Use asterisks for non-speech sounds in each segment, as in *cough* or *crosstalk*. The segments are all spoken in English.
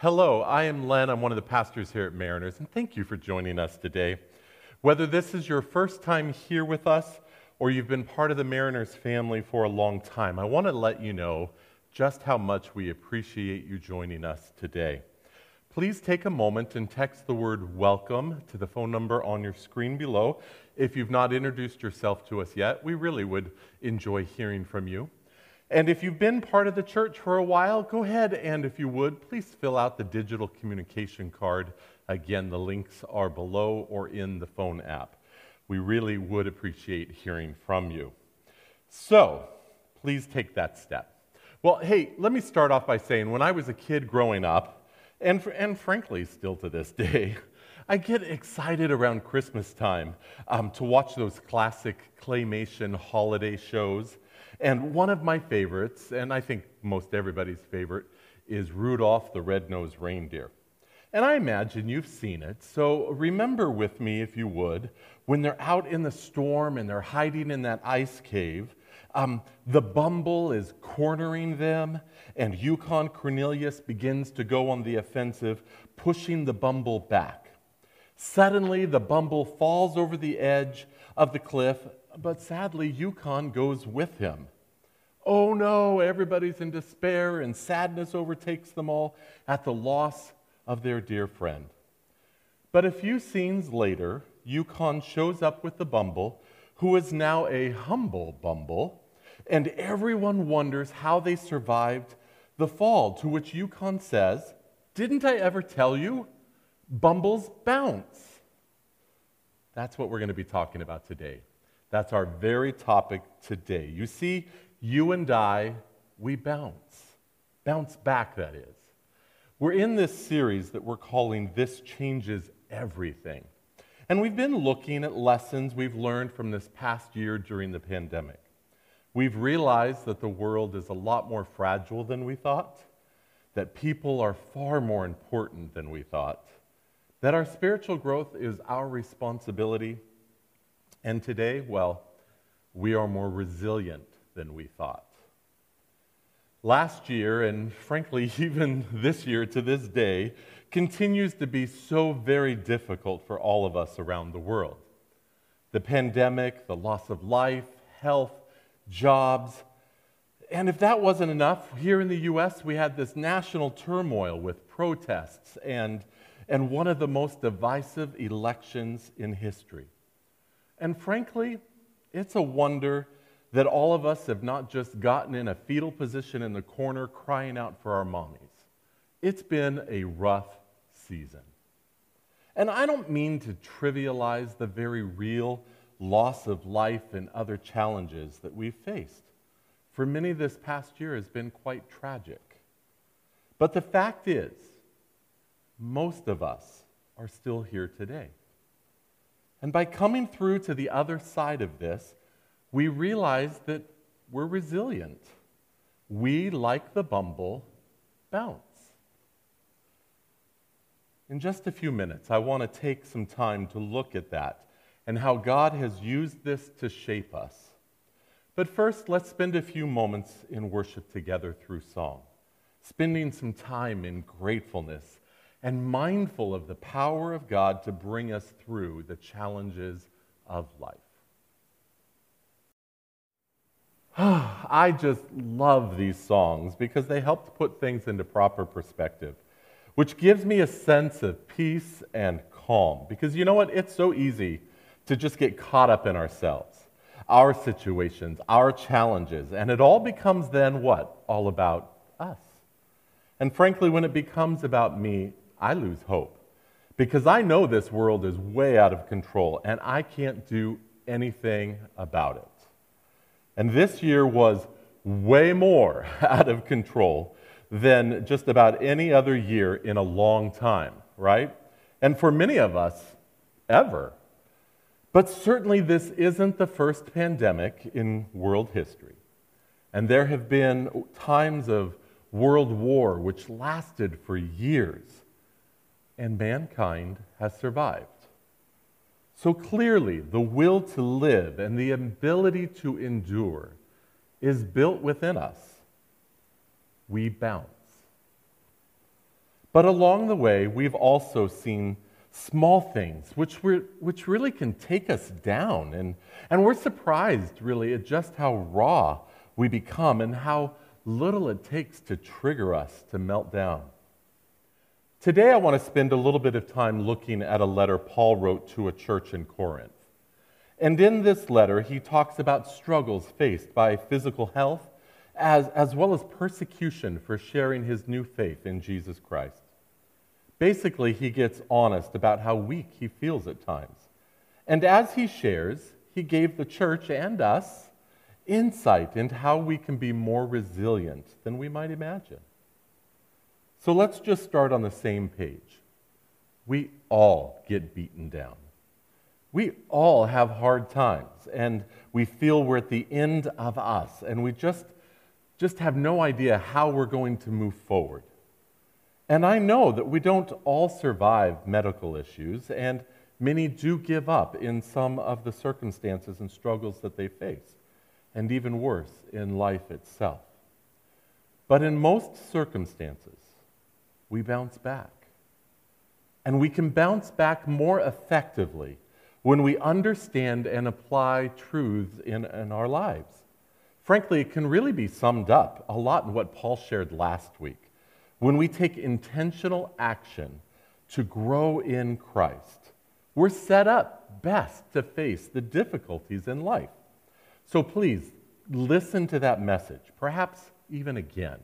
Hello, I am Len. I'm one of the pastors here at Mariners, and thank you for joining us today. Whether this is your first time here with us or you've been part of the Mariners family for a long time, I want to let you know just how much we appreciate you joining us today. Please take a moment and text the word welcome to the phone number on your screen below. If you've not introduced yourself to us yet, we really would enjoy hearing from you. And if you've been part of the church for a while, go ahead and, if you would, please fill out the digital communication card. Again, the links are below or in the phone app. We really would appreciate hearing from you. So, please take that step. Well, hey, let me start off by saying when I was a kid growing up, and, and frankly, still to this *laughs* day, I get excited around Christmas time um, to watch those classic claymation holiday shows. And one of my favorites, and I think most everybody's favorite, is Rudolph the Red-Nosed Reindeer. And I imagine you've seen it, so remember with me, if you would, when they're out in the storm and they're hiding in that ice cave, um, the bumble is cornering them, and Yukon Cornelius begins to go on the offensive, pushing the bumble back. Suddenly, the bumble falls over the edge of the cliff but sadly, Yukon goes with him. Oh no, everybody's in despair and sadness overtakes them all at the loss of their dear friend. But a few scenes later, Yukon shows up with the Bumble, who is now a humble Bumble, and everyone wonders how they survived the fall, to which Yukon says, Didn't I ever tell you? Bumbles bounce. That's what we're going to be talking about today. That's our very topic today. You see, you and I, we bounce. Bounce back, that is. We're in this series that we're calling This Changes Everything. And we've been looking at lessons we've learned from this past year during the pandemic. We've realized that the world is a lot more fragile than we thought, that people are far more important than we thought, that our spiritual growth is our responsibility, and today, well, we are more resilient than we thought. Last year, and frankly, *laughs* even this year to this day, continues to be so very difficult for all of us around the world. The pandemic, the loss of life, health, jobs. And if that wasn't enough, here in the US, we had this national turmoil with protests and, and one of the most divisive elections in history. And frankly, it's a wonder that all of us have not just gotten in a fetal position in the corner crying out for our mommies. It's been a rough season. And I don't mean to trivialize the very real loss of life and other challenges that we've faced. For many, this past year has been quite tragic. But the fact is, most of us are still here today. And by coming through to the other side of this, we realize that we're resilient. We, like the bumble, bounce. In just a few minutes, I want to take some time to look at that and how God has used this to shape us. But first, let's spend a few moments in worship together through song, spending some time in gratefulness and mindful of the power of God to bring us through the challenges of life. *sighs* I just love these songs because they help to put things into proper perspective, which gives me a sense of peace and calm. Because you know what? It's so easy to just get caught up in ourselves, our situations, our challenges, and it all becomes then what? All about us. And frankly, when it becomes about me, I lose hope because I know this world is way out of control and I can't do anything about it. And this year was way more *laughs* out of control than just about any other year in a long time, right? And for many of us, ever. But certainly, this isn't the first pandemic in world history. And there have been times of world war which lasted for years and mankind has survived. So clearly, the will to live and the ability to endure is built within us. We bounce. But along the way, we've also seen small things which, which really can take us down. And, and we're surprised, really, at just how raw we become and how little it takes to trigger us to melt down. Today, I want to spend a little bit of time looking at a letter Paul wrote to a church in Corinth. And in this letter, he talks about struggles faced by physical health as, as well as persecution for sharing his new faith in Jesus Christ. Basically, he gets honest about how weak he feels at times. And as he shares, he gave the church and us insight into how we can be more resilient than we might imagine. So let's just start on the same page. We all get beaten down. We all have hard times, and we feel we're at the end of us, and we just, just have no idea how we're going to move forward. And I know that we don't all survive medical issues, and many do give up in some of the circumstances and struggles that they face, and even worse, in life itself. But in most circumstances, we bounce back. And we can bounce back more effectively when we understand and apply truths in, in our lives. Frankly, it can really be summed up a lot in what Paul shared last week when we take intentional action to grow in Christ, we're set up best to face the difficulties in life. So please listen to that message, perhaps even again.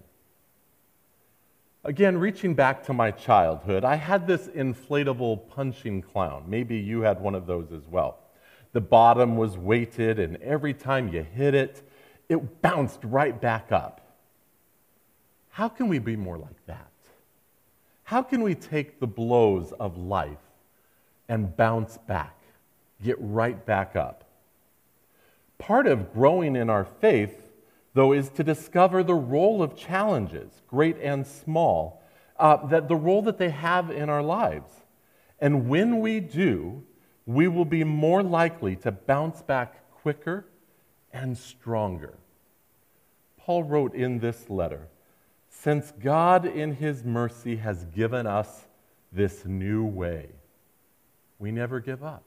Again, reaching back to my childhood, I had this inflatable punching clown. Maybe you had one of those as well. The bottom was weighted, and every time you hit it, it bounced right back up. How can we be more like that? How can we take the blows of life and bounce back, get right back up? Part of growing in our faith, though, is to discover the role of challenges, great and small, uh, that the role that they have in our lives. And when we do, we will be more likely to bounce back quicker and stronger. Paul wrote in this letter since God, in His mercy, has given us this new way, we never give up.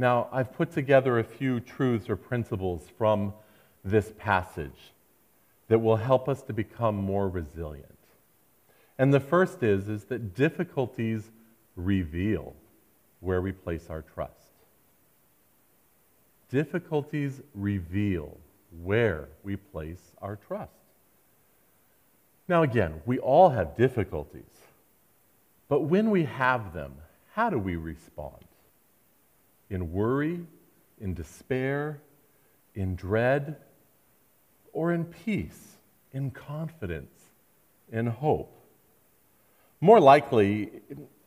Now, I've put together a few truths or principles from this passage that will help us to become more resilient. And the first is, is that difficulties reveal where we place our trust. Difficulties reveal where we place our trust. Now, again, we all have difficulties. But when we have them, how do we respond? In worry, in despair, in dread, or in peace, in confidence, in hope? More likely,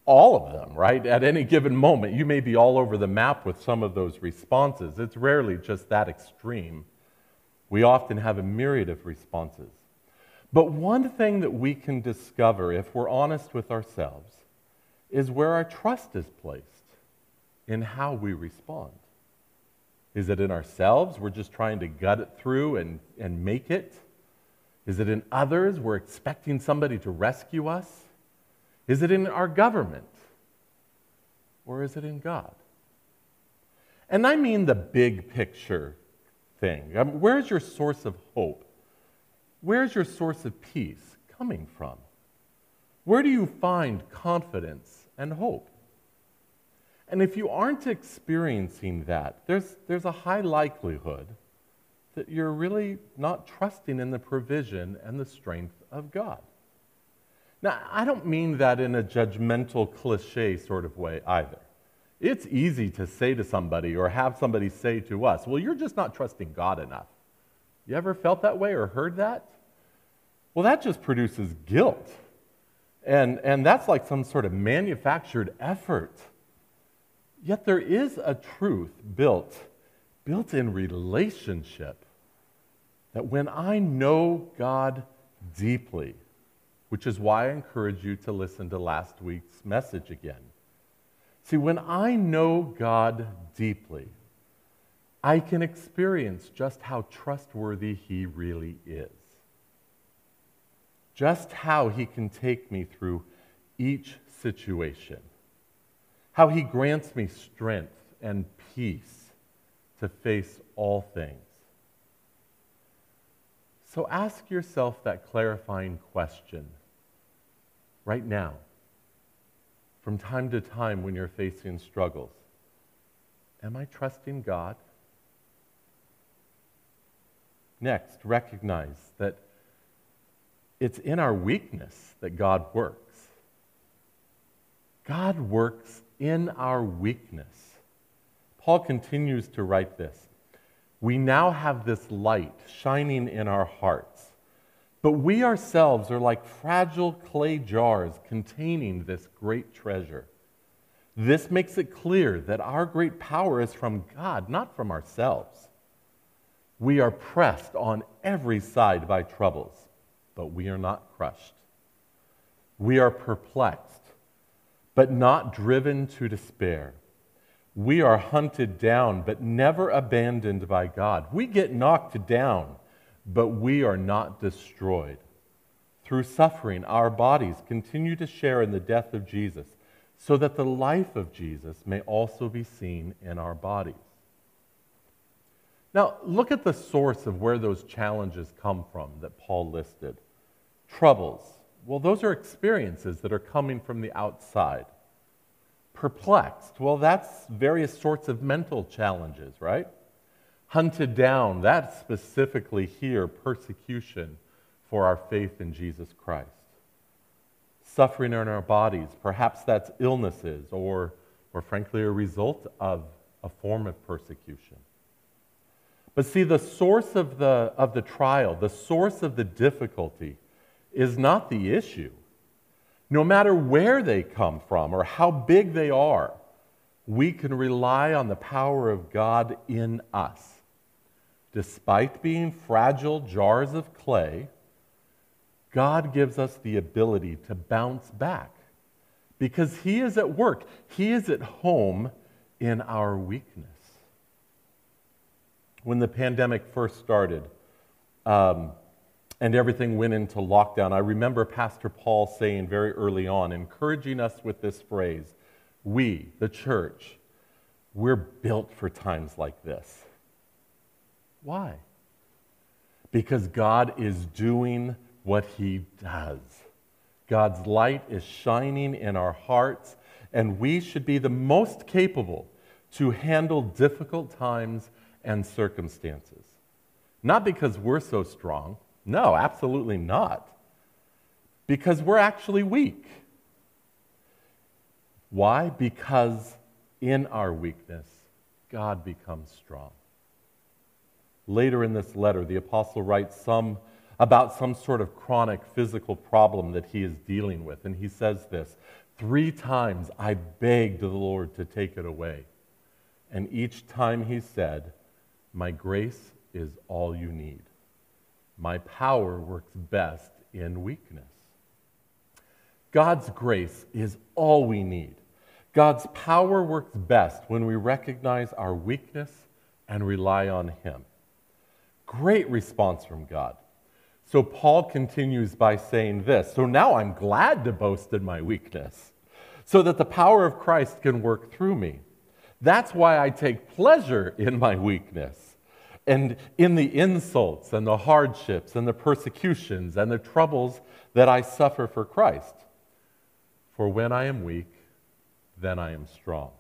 all of them, right? At any given moment, you may be all over the map with some of those responses. It's rarely just that extreme. We often have a myriad of responses. But one thing that we can discover, if we're honest with ourselves, is where our trust is placed in how we respond. Is it in ourselves? We're just trying to gut it through and, and make it? Is it in others? We're expecting somebody to rescue us? Is it in our government? Or is it in God? And I mean the big picture thing. I mean, where's your source of hope? Where's your source of peace coming from? Where do you find confidence and hope? And if you aren't experiencing that, there's, there's a high likelihood that you're really not trusting in the provision and the strength of God. Now, I don't mean that in a judgmental, cliche sort of way either. It's easy to say to somebody or have somebody say to us, well, you're just not trusting God enough. You ever felt that way or heard that? Well, that just produces guilt. And, and that's like some sort of manufactured effort. Yet there is a truth built, built in relationship, that when I know God deeply, which is why I encourage you to listen to last week's message again. See, when I know God deeply, I can experience just how trustworthy He really is. just how He can take me through each situation, how He grants me strength and peace to face all things. So ask yourself that clarifying question right now, from time to time when you're facing struggles. Am I trusting God? Next, recognize that it's in our weakness that God works. God works in our weakness. Paul continues to write this. We now have this light shining in our hearts, but we ourselves are like fragile clay jars containing this great treasure. This makes it clear that our great power is from God, not from ourselves. We are pressed on every side by troubles, but we are not crushed. We are perplexed, but not driven to despair. We are hunted down, but never abandoned by God. We get knocked down, but we are not destroyed. Through suffering, our bodies continue to share in the death of Jesus, so that the life of Jesus may also be seen in our bodies. Now, look at the source of where those challenges come from that Paul listed. Troubles. Well, those are experiences that are coming from the outside. Perplexed. Well, that's various sorts of mental challenges, right? Hunted down. That's specifically here persecution for our faith in Jesus Christ. Suffering in our bodies. Perhaps that's illnesses or, or frankly, a result of a form of persecution. But see, the source of the, of the trial, the source of the difficulty, is not the issue. No matter where they come from or how big they are, we can rely on the power of God in us. Despite being fragile jars of clay, God gives us the ability to bounce back because He is at work, He is at home in our weakness when the pandemic first started um, and everything went into lockdown, I remember Pastor Paul saying very early on, encouraging us with this phrase We, the church, we're built for times like this. Why? Because God is doing what He does. God's light is shining in our hearts, and we should be the most capable to handle difficult times and circumstances. Not because we're so strong. No, absolutely not. Because we're actually weak. Why? Because in our weakness, God becomes strong. Later in this letter, the apostle writes some about some sort of chronic physical problem that he is dealing with. And he says this Three times I begged the Lord to take it away. And each time he said, my grace is all you need. My power works best in weakness. God's grace is all we need. God's power works best when we recognize our weakness and rely on Him. Great response from God. So Paul continues by saying this So now I'm glad to boast in my weakness, so that the power of Christ can work through me. That's why I take pleasure in my weakness and in the insults and the hardships and the persecutions and the troubles that I suffer for Christ. For when I am weak, then I am strong.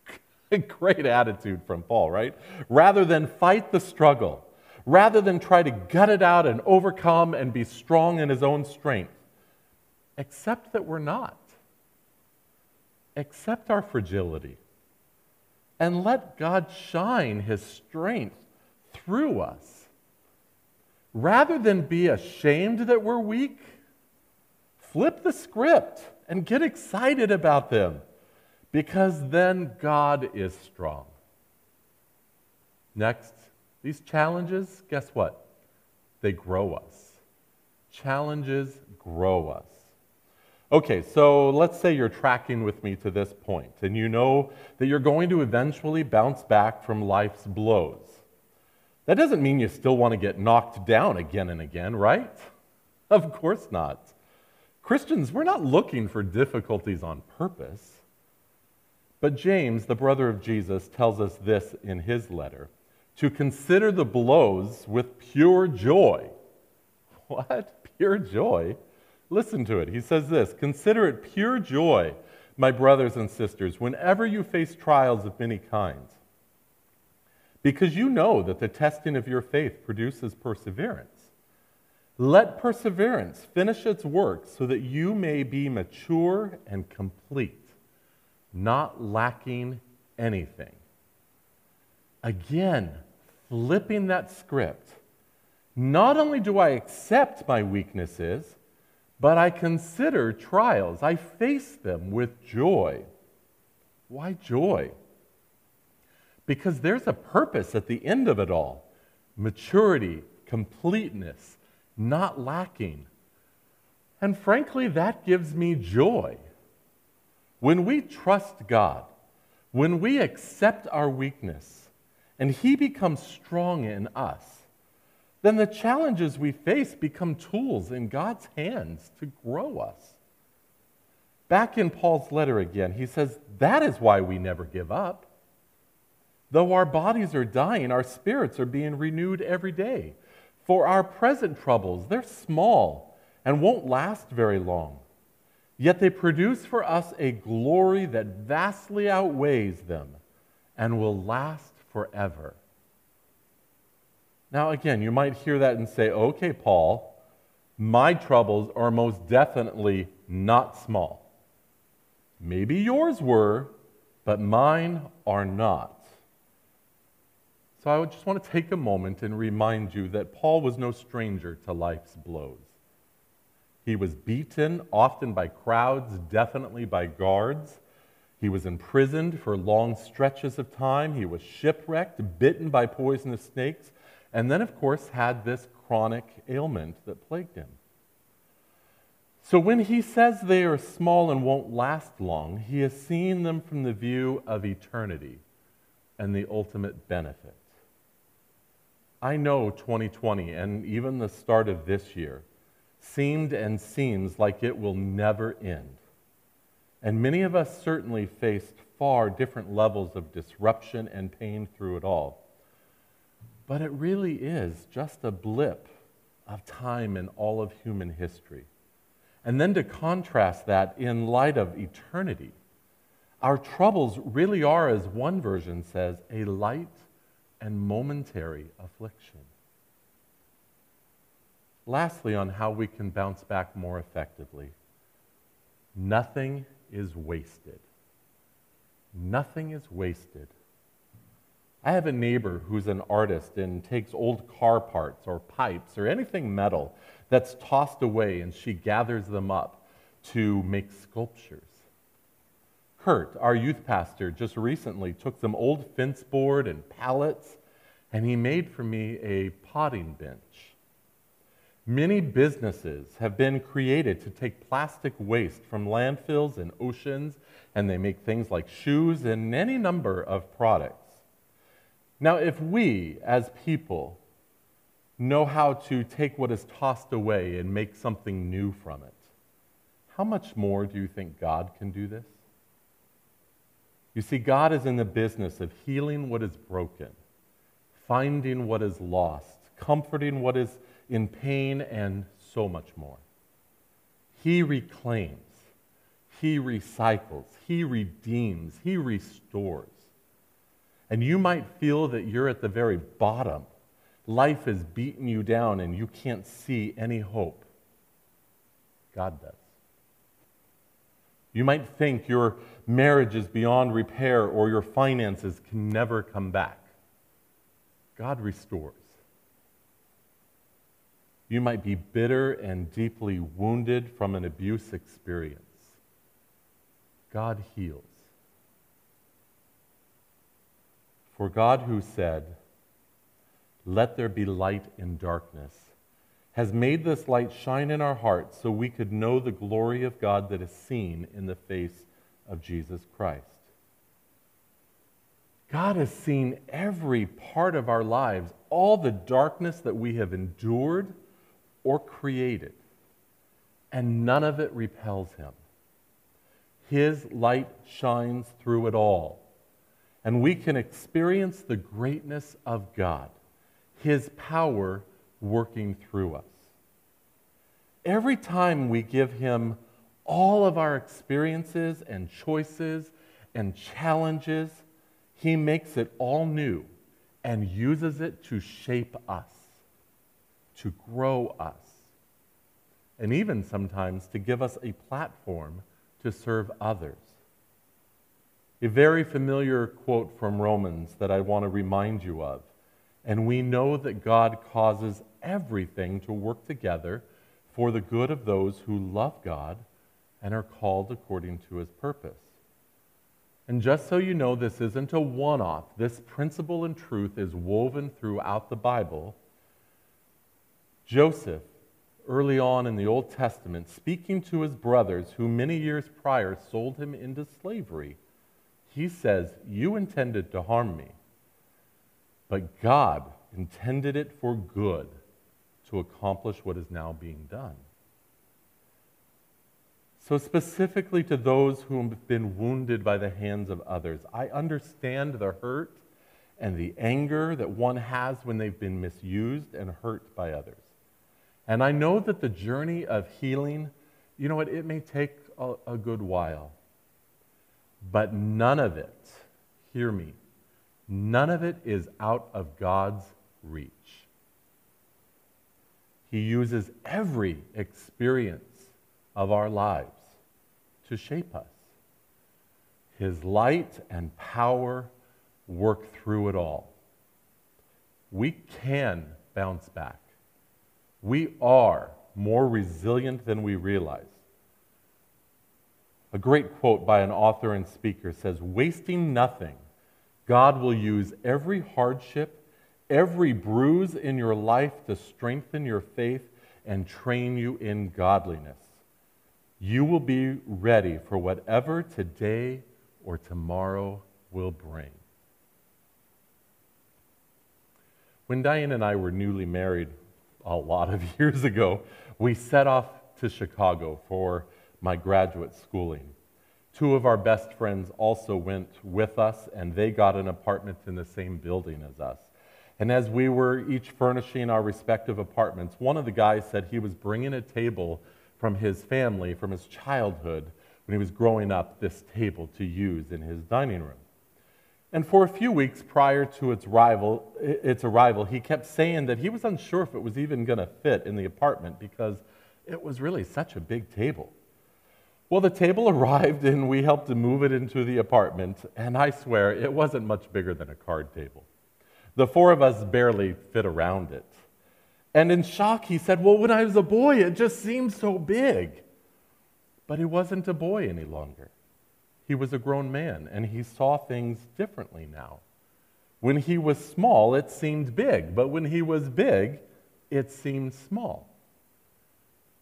*laughs* Great attitude from Paul, right? Rather than fight the struggle, rather than try to gut it out and overcome and be strong in his own strength, accept that we're not. Accept our fragility and let God shine his strength through us. Rather than be ashamed that we're weak, flip the script and get excited about them because then God is strong. Next, these challenges, guess what? They grow us. Challenges grow us. Okay, so let's say you're tracking with me to this point, and you know that you're going to eventually bounce back from life's blows. That doesn't mean you still want to get knocked down again and again, right? *laughs* Of course not. Christians, we're not looking for difficulties on purpose. But James, the brother of Jesus, tells us this in his letter to consider the blows with pure joy. *laughs* What? Pure joy? Listen to it. He says this Consider it pure joy, my brothers and sisters, whenever you face trials of many kinds, because you know that the testing of your faith produces perseverance. Let perseverance finish its work so that you may be mature and complete, not lacking anything. Again, flipping that script. Not only do I accept my weaknesses, but I consider trials. I face them with joy. Why joy? Because there's a purpose at the end of it all maturity, completeness, not lacking. And frankly, that gives me joy. When we trust God, when we accept our weakness, and He becomes strong in us, then the challenges we face become tools in God's hands to grow us. Back in Paul's letter again, he says, That is why we never give up. Though our bodies are dying, our spirits are being renewed every day. For our present troubles, they're small and won't last very long. Yet they produce for us a glory that vastly outweighs them and will last forever. Now, again, you might hear that and say, okay, Paul, my troubles are most definitely not small. Maybe yours were, but mine are not. So I just want to take a moment and remind you that Paul was no stranger to life's blows. He was beaten, often by crowds, definitely by guards. He was imprisoned for long stretches of time. He was shipwrecked, bitten by poisonous snakes, and then, of course, had this chronic ailment that plagued him. So when he says they are small and won't last long, he is seeing them from the view of eternity and the ultimate benefit. I know 2020 and even the start of this year seemed and seems like it will never end. And many of us certainly faced far different levels of disruption and pain through it all. But it really is just a blip of time in all of human history. And then to contrast that in light of eternity, our troubles really are, as one version says, a light and momentary affliction. Lastly, on how we can bounce back more effectively, nothing is wasted. Nothing is wasted. I have a neighbor who's an artist and takes old car parts or pipes or anything metal that's tossed away and she gathers them up to make sculptures. Kurt, our youth pastor, just recently took some old fence board and pallets and he made for me a potting bench. Many businesses have been created to take plastic waste from landfills and oceans, and they make things like shoes and any number of products. Now, if we as people know how to take what is tossed away and make something new from it, how much more do you think God can do this? You see, God is in the business of healing what is broken, finding what is lost, comforting what is in pain, and so much more. He reclaims, He recycles, He redeems, He restores. And you might feel that you're at the very bottom. Life has beaten you down and you can't see any hope. God does. You might think your marriage is beyond repair or your finances can never come back. God restores. You might be bitter and deeply wounded from an abuse experience. God heals. For God, who said, Let there be light in darkness, has made this light shine in our hearts so we could know the glory of God that is seen in the face of Jesus Christ. God has seen every part of our lives, all the darkness that we have endured or created. and none of it repels him. His light shines through it all, and we can experience the greatness of God, His power working through us. Every time we give Him all of our experiences and choices and challenges, He makes it all new and uses it to shape us, to grow us, and even sometimes to give us a platform to serve others. A very familiar quote from Romans that I want to remind you of. And we know that God causes everything to work together for the good of those who love God and are called according to his purpose. And just so you know, this isn't a one off. This principle and truth is woven throughout the Bible. Joseph, early on in the Old Testament, speaking to his brothers who many years prior sold him into slavery, he says, You intended to harm me, but God intended it for good to accomplish what is now being done. So, specifically to those who have been wounded by the hands of others, I understand the hurt and the anger that one has when they've been misused and hurt by others. And I know that the journey of healing, you know what, it may take a, a good while. But none of it, hear me, none of it is out of God's reach. He uses every experience of our lives to shape us. His light and power work through it all. We can bounce back. We are more resilient than we realize. A great quote by an author and speaker says Wasting nothing, God will use every hardship, every bruise in your life to strengthen your faith and train you in godliness you will be ready for whatever today or tomorrow will bring. When Diane and I were newly married a lot of *laughs* years ago, we set off to Chicago for my graduate schooling. Two of our best friends also went with us, and they got an apartment in the same building as us. And as we were each furnishing our respective apartments, one of the guys said he was bringing a table from his family, from his childhood, when he was growing up, this table to use in his dining room. And for a few weeks prior to its arrival, its arrival, he kept saying that he was unsure if it was even going to fit in the apartment because it was really such a big table. Well, the table *laughs* arrived and we helped to move it into the apartment, and I swear it wasn't much bigger than a card table. The four of us barely fit around it. And in shock, he said, Well, when I was a boy, it just seemed so big. But he wasn't a boy any longer. He was a grown man, and he saw things differently now. When he was small, it seemed big, but when he was big, it seemed small.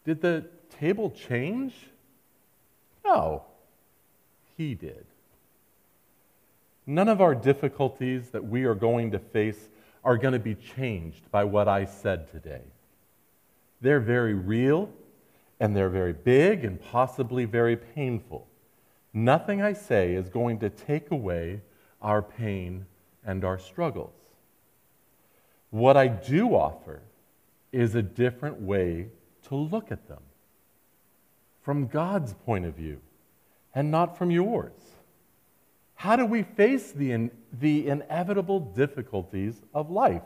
Did the table change? No, he did. None of our difficulties that we are going to face are going to be changed by what I said today. They're very real, and they're very big, and possibly very painful. Nothing I say is going to take away our pain and our struggles. What I do offer is a different way to look at them from God's point of view and not from yours. How do we face the, in, the inevitable difficulties of life?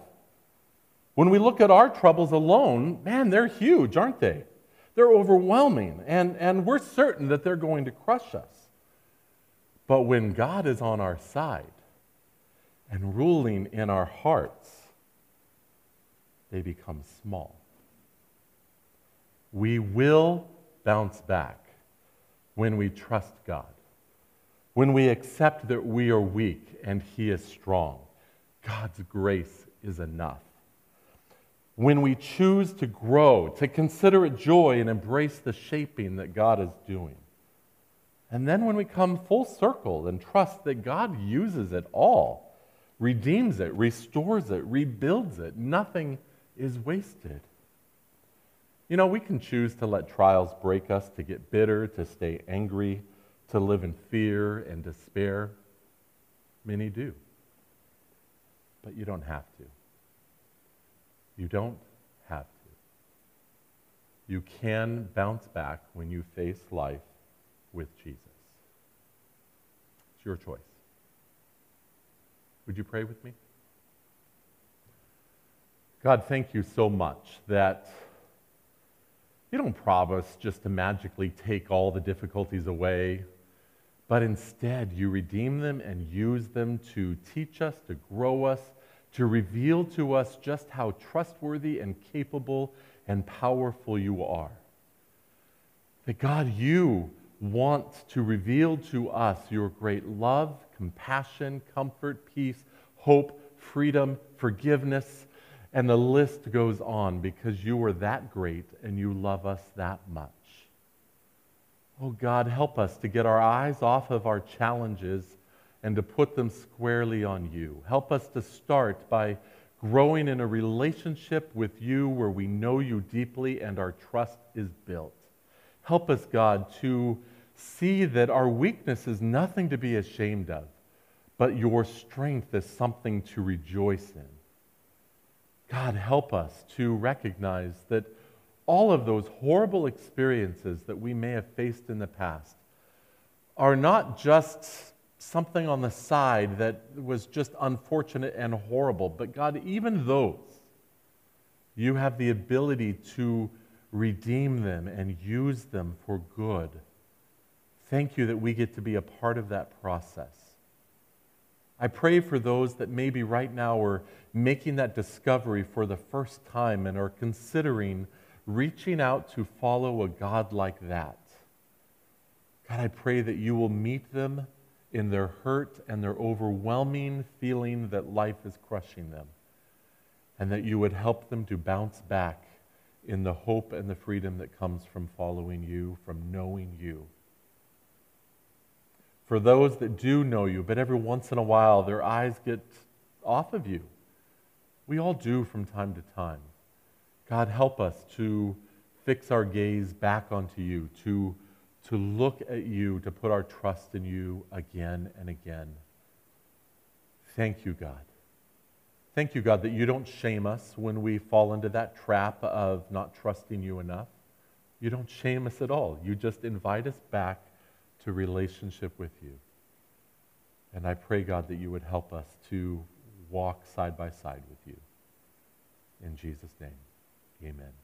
When we look at our troubles alone, man, they're huge, aren't they? They're overwhelming, and, and we're certain that they're going to crush us. But when God is on our side and ruling in our hearts, they become small. We will bounce back when we trust God when we accept that we are weak and He is strong, God's grace is enough. When we choose to grow, to consider it joy and embrace the shaping that God is doing. And then when we come full circle and trust that God uses it all, redeems it, restores it, rebuilds it, nothing is wasted. You know, we can choose to let trials break us, to get bitter, to stay angry, to live in fear and despair. Many do. But you don't have to. You don't have to. You can bounce back when you face life with Jesus. It's your choice. Would you pray with me? God, thank you so much that you don't promise just to magically take all the difficulties away, but instead you redeem them and use them to teach us, to grow us, to reveal to us just how trustworthy and capable and powerful you are. That God, you want to reveal to us your great love, compassion, comfort, peace, hope, freedom, forgiveness, and the list goes on because you are that great and you love us that much. Oh God, help us to get our eyes off of our challenges and to put them squarely on you. Help us to start by growing in a relationship with you where we know you deeply and our trust is built. Help us, God, to see that our weakness is nothing to be ashamed of, but your strength is something to rejoice in. God, help us to recognize that all of those horrible experiences that we may have faced in the past are not just something on the side that was just unfortunate and horrible, but God, even those, you have the ability to redeem them and use them for good. Thank you that we get to be a part of that process. I pray for those that maybe right now are making that discovery for the first time and are considering reaching out to follow a God like that. God, I pray that you will meet them in their hurt and their overwhelming feeling that life is crushing them, and that you would help them to bounce back in the hope and the freedom that comes from following you, from knowing you. For those that do know you, but every once in a while their eyes get off of you. We all do from time to time. God, help us to fix our gaze back onto you, to, to look at you, to put our trust in you again and again. Thank you, God. Thank you, God, that you don't shame us when we fall into that trap of not trusting you enough. You don't shame us at all. You just invite us back to relationship with you. And I pray, God, that you would help us to walk side by side with you. In Jesus' name, amen.